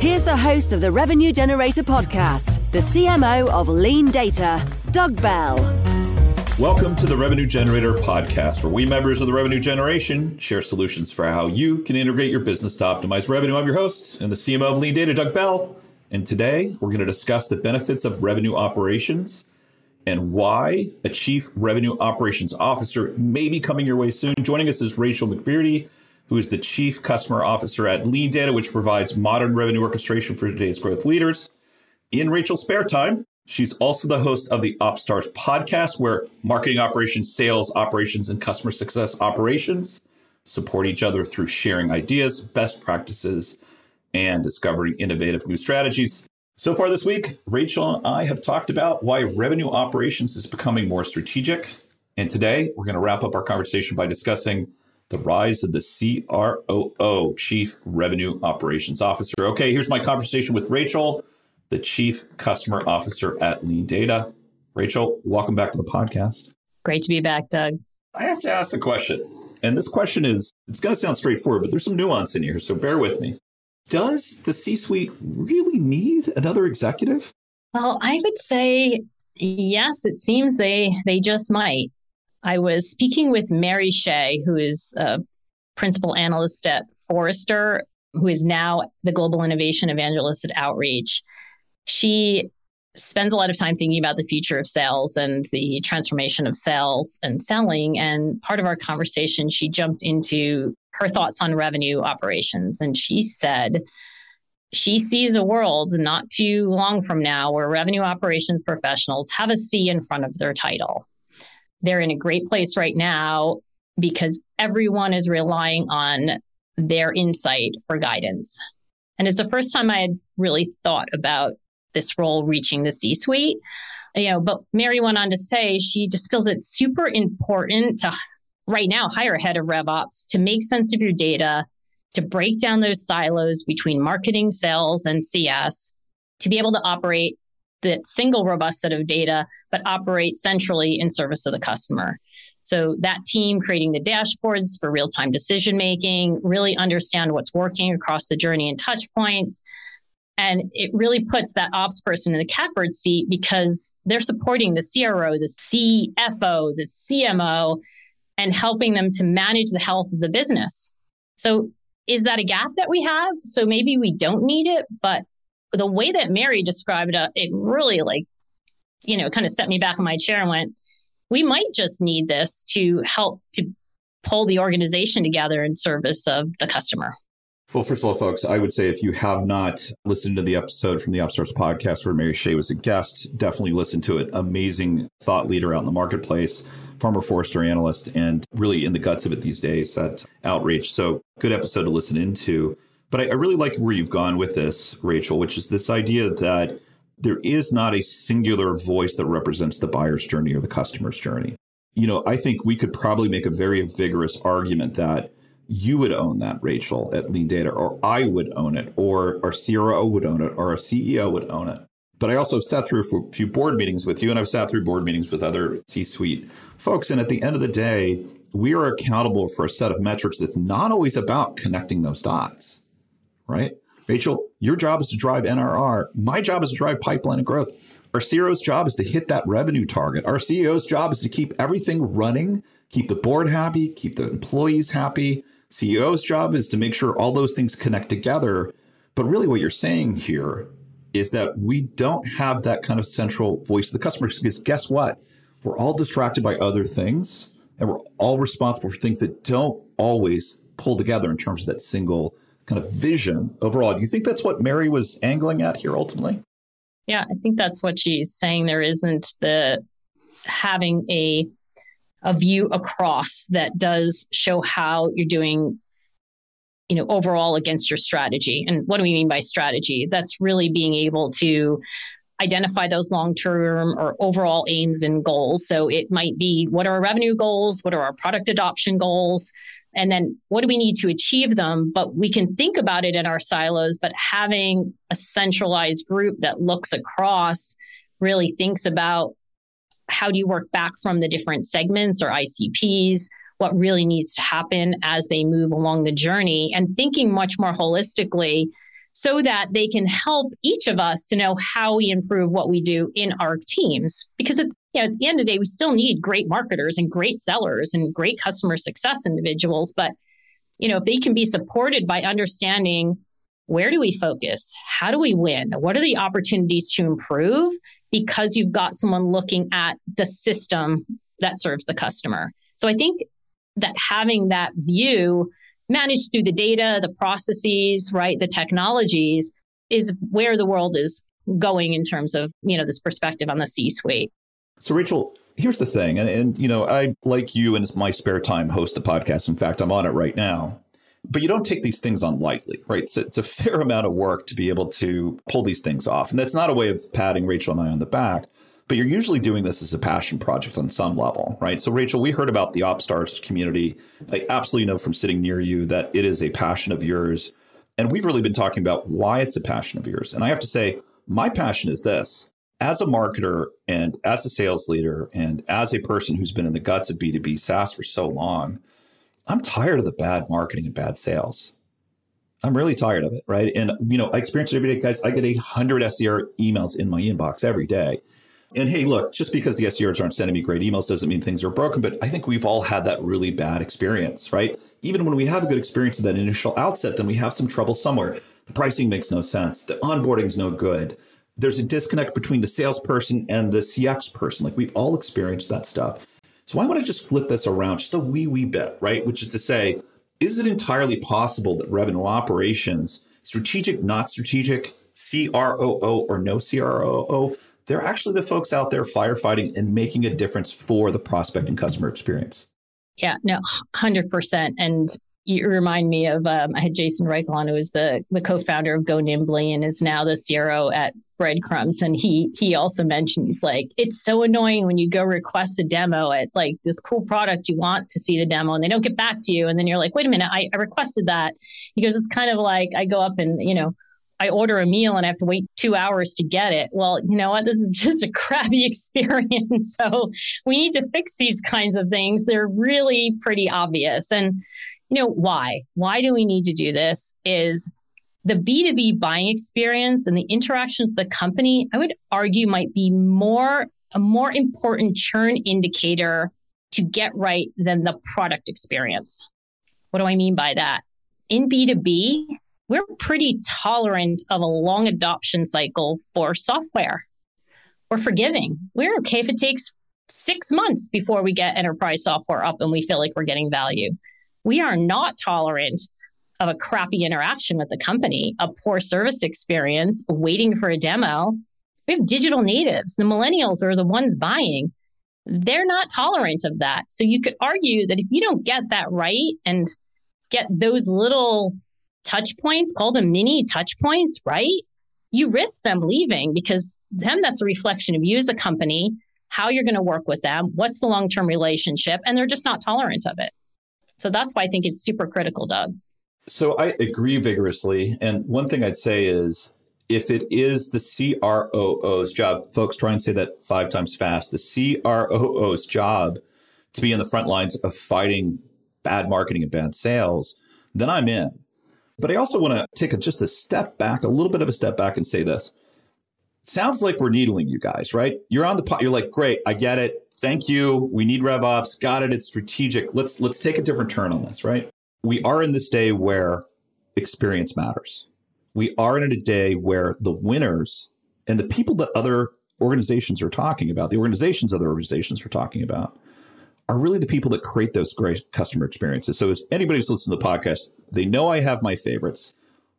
Here's the host of the Revenue Generator podcast, the CMO of Lean Data, Doug Bell. Welcome to the Revenue Generator podcast, where we members of the revenue generation share solutions for how you can integrate your business to optimize revenue. I'm your host and the CMO of Lean Data, Doug Bell. And today we're going to discuss the benefits of revenue operations and why a chief revenue operations officer may be coming your way soon. Joining us is Rachael McBrearty who is the Chief Customer Officer at Lean Data, which provides modern revenue orchestration for today's growth leaders. In Rachael's spare time, she's also the host of the OpStars podcast, where marketing operations, sales operations, and customer success operations support each other through sharing ideas, best practices, and discovering innovative new strategies. So far this week, Rachael and I have talked about why revenue operations is becoming more strategic. And today, we're going to wrap up our conversation by discussing the rise of the CROO, Chief Revenue Operations Officer. Okay, here's my conversation with Rachael, the Chief Customer Officer at Lean Data. Rachael, welcome back to the podcast. Great to be back, Doug. I have to ask a question. And this question is it's going to sound straightforward, but there's some nuance in here, so bear with me. Does the C suite really need another executive? Well, I would say yes, it seems they they just might. I was speaking with Mary Shea, who is a principal analyst at Forrester, who is now the global innovation evangelist at Outreach. She spends a lot of time thinking about the future of sales and the transformation of sales and selling. And part of our conversation, she jumped into her thoughts on revenue operations. And she said, she sees a world not too long from now where revenue operations professionals have a C in front of their title they're in a great place right now because everyone is relying on their insight for guidance. And it's the first time I had really thought about this role reaching the C suite. You know, but Mary went on to say she just feels it's super important to right now hire a head of RevOps to make sense of your data, to break down those silos between marketing, sales, and CS, to be able to operate that single robust set of data, but operate centrally in service of the customer. So that team creating the dashboards for real-time decision making, really understand what's working across the journey and touch points. And it really puts that ops person in the catbird seat because they're supporting the CRO, the CFO, the CMO, and helping them to manage the health of the business. So is that a gap that we have? So maybe we don't need it, but the way that Mary described it, it really like, you know, kind of set me back in my chair and went, we might just need this to help to pull the organization together in service of the customer. Well, first of all, folks, I would say if you have not listened to the episode from the OpStars podcast where Mary Shea was a guest, definitely listen to it. Amazing thought leader out in the marketplace, former Forrester analyst, and really in the guts of it these days at Outreach. So, good episode to listen into. But I, I really like where you've gone with this, Rachael, which is this idea that there is not a singular voice that represents the buyer's journey or the customer's journey. You know, I think we could probably make a very vigorous argument that you would own that, Rachael, at Lean Data, or I would own it, or our CRO would own it, or our CEO would own it. But I also sat through a few board meetings with you, and I've sat through board meetings with other C suite folks. And at the end of the day, we are accountable for a set of metrics that's not always about connecting those dots right? Rachael, your job is to drive NRR. My job is to drive pipeline and growth. Our CEO's job is to hit that revenue target. Our CEO's job is to keep everything running, keep the board happy, keep the employees happy. CEO's job is to make sure all those things connect together. But really, what you're saying here is that we don't have that kind of central voice of the customer because guess what? We're all distracted by other things and we're all responsible for things that don't always pull together in terms of that single kind of vision overall. Do you think that's what Mary was angling at here ultimately? Yeah, I think that's what she's saying. There isn't the having a a view across that does show how you're doing you know overall against your strategy and what do we mean by strategy that's really being able to identify those long term or overall aims and goals so it might be what are our revenue goals what are our product adoption goals and then what do we need to achieve them but we can think about it in our silos but having a centralized group that looks across really thinks about how do you work back from the different segments or ICPs? What really needs to happen as they move along the journey and thinking much more holistically so that they can help each of us to know how we improve what we do in our teams. Because at, you know, at the end of the day, we still need great marketers and great sellers and great customer success individuals. But you know, if they can be supported by understanding where do we focus? How do we win? What are the opportunities to improve? Because you've got someone looking at the system that serves the customer. So I think that having that view managed through the data, the processes, right, the technologies is where the world is going in terms of, you know, this perspective on the C-suite. So Rachael, here's the thing, and, and you know, I like you and it's my spare time host a podcast. In fact, I'm on it right now. But you don't take these things on lightly, right? So it's a fair amount of work to be able to pull these things off. And that's not a way of patting Rachael and I on the back, but you're usually doing this as a passion project on some level, right? So, Rachael, we heard about the OpStars community. I absolutely know from sitting near you that it is a passion of yours. And we've really been talking about why it's a passion of yours. And I have to say, my passion is this as a marketer and as a sales leader and as a person who's been in the guts of B2B SaaS for so long, I'm tired of the bad marketing and bad sales. I'm really tired of it, right? And you know, I experience it every day, guys. I get a hundred SDR emails in my inbox every day. And hey, look, just because the SDRs aren't sending me great emails doesn't mean things are broken. But I think we've all had that really bad experience, right? Even when we have a good experience at that initial outset, then we have some trouble somewhere. The pricing makes no sense. The onboarding is no good. There's a disconnect between the salesperson and the CX person. Like we've all experienced that stuff. So I want to just flip this around just a wee, wee bit, right? Which is to say, is it entirely possible that revenue operations, strategic, not strategic, CROO or no CROO, they're actually the folks out there firefighting and making a difference for the prospect and customer experience? Yeah, no, 100%. And you remind me of um, I had Jason Reichl, who is the the co-founder of Go Nimbly and is now the CRO at Breadcrumbs. And he he also mentioned he's like, it's so annoying when you go request a demo at like this cool product you want to see the demo and they don't get back to you. And then you're like, wait a minute, I, I requested that. Because it's kind of like I go up and, you know, I order a meal and I have to wait two hours to get it. Well, you know what? This is just a crappy experience. So we need to fix these kinds of things. They're really pretty obvious. And you know, why? Why do we need to do this? Is the B2B buying experience and the interactions with the company, I would argue, might be more a more important churn indicator to get right than the product experience. What do I mean by that? In B2B, we're pretty tolerant of a long adoption cycle for software. We're forgiving. We're okay if it takes six months before we get enterprise software up and we feel like we're getting value. We are not tolerant of a crappy interaction with the company, a poor service experience, waiting for a demo. We have digital natives. The millennials are the ones buying. They're not tolerant of that. So you could argue that if you don't get that right and get those little touch points, call them mini touch points, right? You risk them leaving because then that's a reflection of you as a company, how you're going to work with them, what's the long term relationship, and they're just not tolerant of it. So that's why I think it's super critical, Doug. So I agree vigorously. And one thing I'd say is if it is the CROO's job, folks try and say that five times fast, the CROO's job to be in the front lines of fighting bad marketing and bad sales, then I'm in. But I also want to take a, just a step back, a little bit of a step back and say this. Sounds like we're needling you guys, right? You're on the pot. You're like, great, I get it thank you. We need RevOps. Got it. It's strategic. Let's let's take a different turn on this, right? We are in this day where experience matters. We are in a day where the winners and the people that other organizations are talking about, the organizations other organizations are talking about, are really the people that create those great customer experiences. So if anybody's listening to the podcast, they know I have my favorites.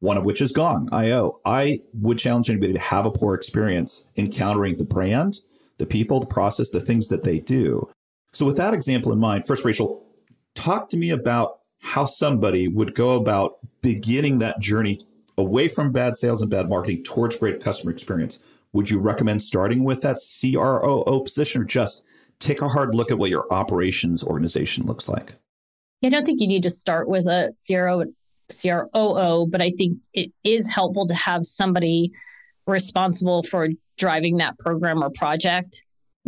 one of which is Gong IO. I would challenge anybody to have a poor experience encountering the brand, the people, the process, the things that they do. So, with that example in mind, first, Rachael, talk to me about how somebody would go about beginning that journey away from bad sales and bad marketing towards great customer experience. Would you recommend starting with that CROO position or just take a hard look at what your operations organization looks like? I don't think you need to start with a CRO, CROO, but I think it is helpful to have somebody responsible for driving that program or project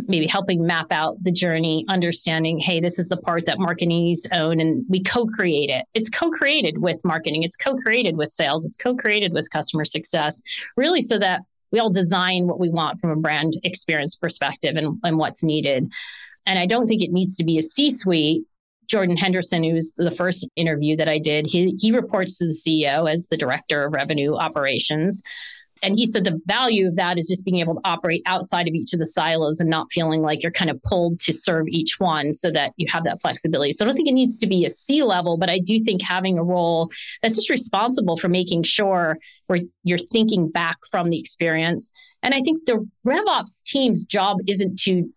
maybe helping map out the journey, understanding, hey, this is the part that marketing needs own, and we co-create it. It's co-created with marketing, it's co-created with sales, it's co-created with customer success, really so that we all design what we want from a brand experience perspective and, and what's needed. And I don't think it needs to be a C-suite. Jordan Henderson, who's the first interview that I did, he, he reports to the CEO as the director of revenue operations and he said the value of that is just being able to operate outside of each of the silos and not feeling like you're kind of pulled to serve each one so that you have that flexibility. So I don't think it needs to be a C level, but I do think having a role that's just responsible for making sure where you're thinking back from the experience. And I think the RevOps team's job isn't to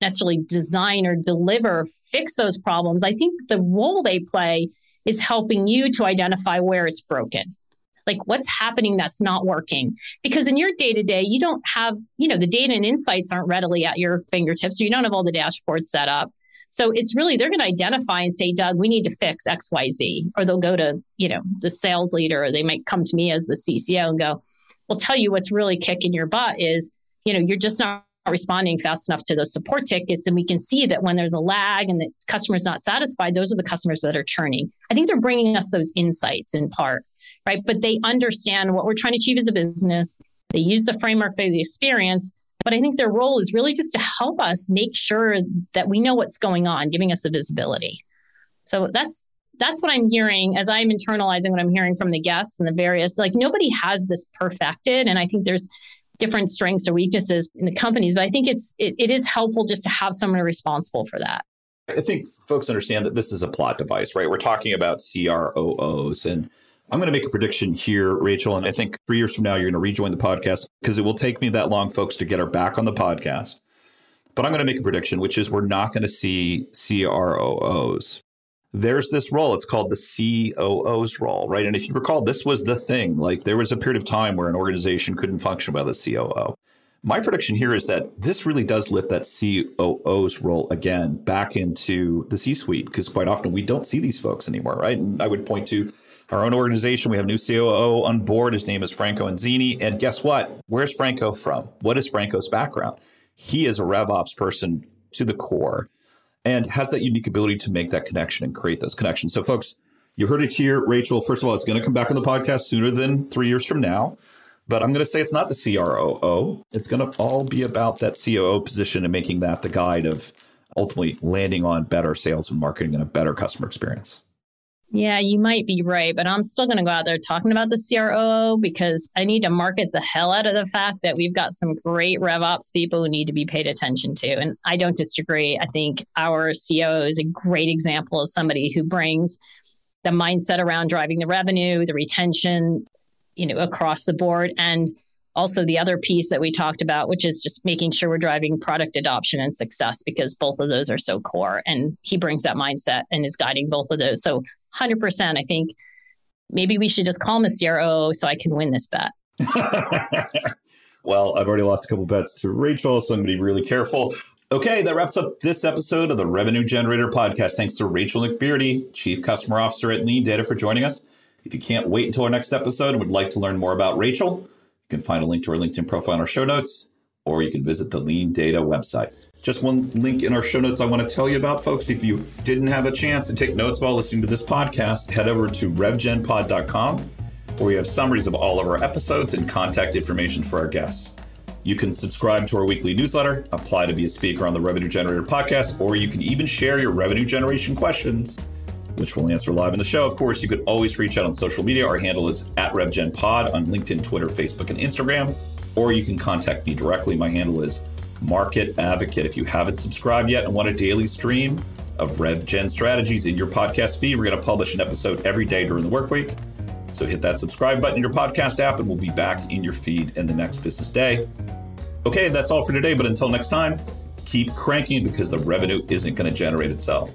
necessarily design or deliver, fix those problems. I think the role they play is helping you to identify where it's broken like what's happening that's not working? Because in your day to day you don't have you know the data and insights aren't readily at your fingertips or you don't have all the dashboards set up. So it's really they're going to identify and say doug we need to fix xyz or they'll go to you know the sales leader or they might come to me as the cco and go we'll tell you what's really kicking your butt is you know you're just not responding fast enough to those support tickets and we can see that when there's a lag and the customer's not satisfied those are the customers that are churning. I think they're bringing us those insights in part right? But they understand what we're trying to achieve as a business. They use the framework for the experience. But I think their role is really just to help us make sure that we know what's going on, giving us the visibility. So that's that's what I'm hearing as I'm internalizing what I'm hearing from the guests and the various like nobody has this perfected. And I think there's different strengths or weaknesses in the companies, but I think it's it, it is helpful just to have someone responsible for that. I think folks understand that this is a plot device, right? We're talking about CROOs and I'm going to make a prediction here, Rachael, and I think three years from now, you're going to rejoin the podcast because it will take me that long, folks, to get her back on the podcast. But I'm going to make a prediction, which is we're not going to see CROOs. There's this role. It's called the COO's role, right? And if you recall, this was the thing. Like there was a period of time where an organization couldn't function without a COO. My prediction here is that this really does lift that COO's role again back into the C suite because quite often we don't see these folks anymore, right? And I would point to our own organization. We have new COO on board. His name is Franco Anzini. And guess what? Where's Franco from? What is Franco's background? He is a RevOps person to the core and has that unique ability to make that connection and create those connections. So, folks, you heard it here. Rachael, first of all, it's going to come back on the podcast sooner than three years from now. But I'm going to say it's not the CROO. It's going to all be about that COO position and making that the guide of ultimately landing on better sales and marketing and a better customer experience. Yeah, you might be right, but I'm still going to go out there talking about the CRO because I need to market the hell out of the fact that we've got some great RevOps people who need to be paid attention to. And I don't disagree. I think our COO is a great example of somebody who brings the mindset around driving the revenue, the retention, you know, across the board. And also the other piece that we talked about, which is just making sure we're driving product adoption and success because both of those are so core. And he brings that mindset and is guiding both of those. So 100%. I think maybe we should just call him a CRO so I can win this bet. well, I've already lost a couple bets to Rachael, so I'm going to be really careful. Okay, that wraps up this episode of the Revenue Generator Podcast. Thanks to Rachael McBrearty, Chief Customer Officer at Lean Data, for joining us. If you can't wait until our next episode and would like to learn more about Rachael, you can find a link to her LinkedIn profile in our show notes or you can visit the Lean Data website. Just one link in our show notes I want to tell you about, folks. If you didn't have a chance to take notes while listening to this podcast, head over to revgenpod.com where we have summaries of all of our episodes and contact information for our guests. You can subscribe to our weekly newsletter, apply to be a speaker on the Revenue Generator podcast, or you can even share your revenue generation questions, which we'll answer live in the show. Of course, you could always reach out on social media. Our handle is at RevGenPod on LinkedIn, Twitter, Facebook, and Instagram or you can contact me directly. My handle is Market Advocate. If you haven't subscribed yet and want a daily stream of RevGen strategies in your podcast feed, we're going to publish an episode every day during the work week. So hit that subscribe button in your podcast app, and we'll be back in your feed in the next business day. Okay, that's all for today. But until next time, keep cranking because the revenue isn't going to generate itself.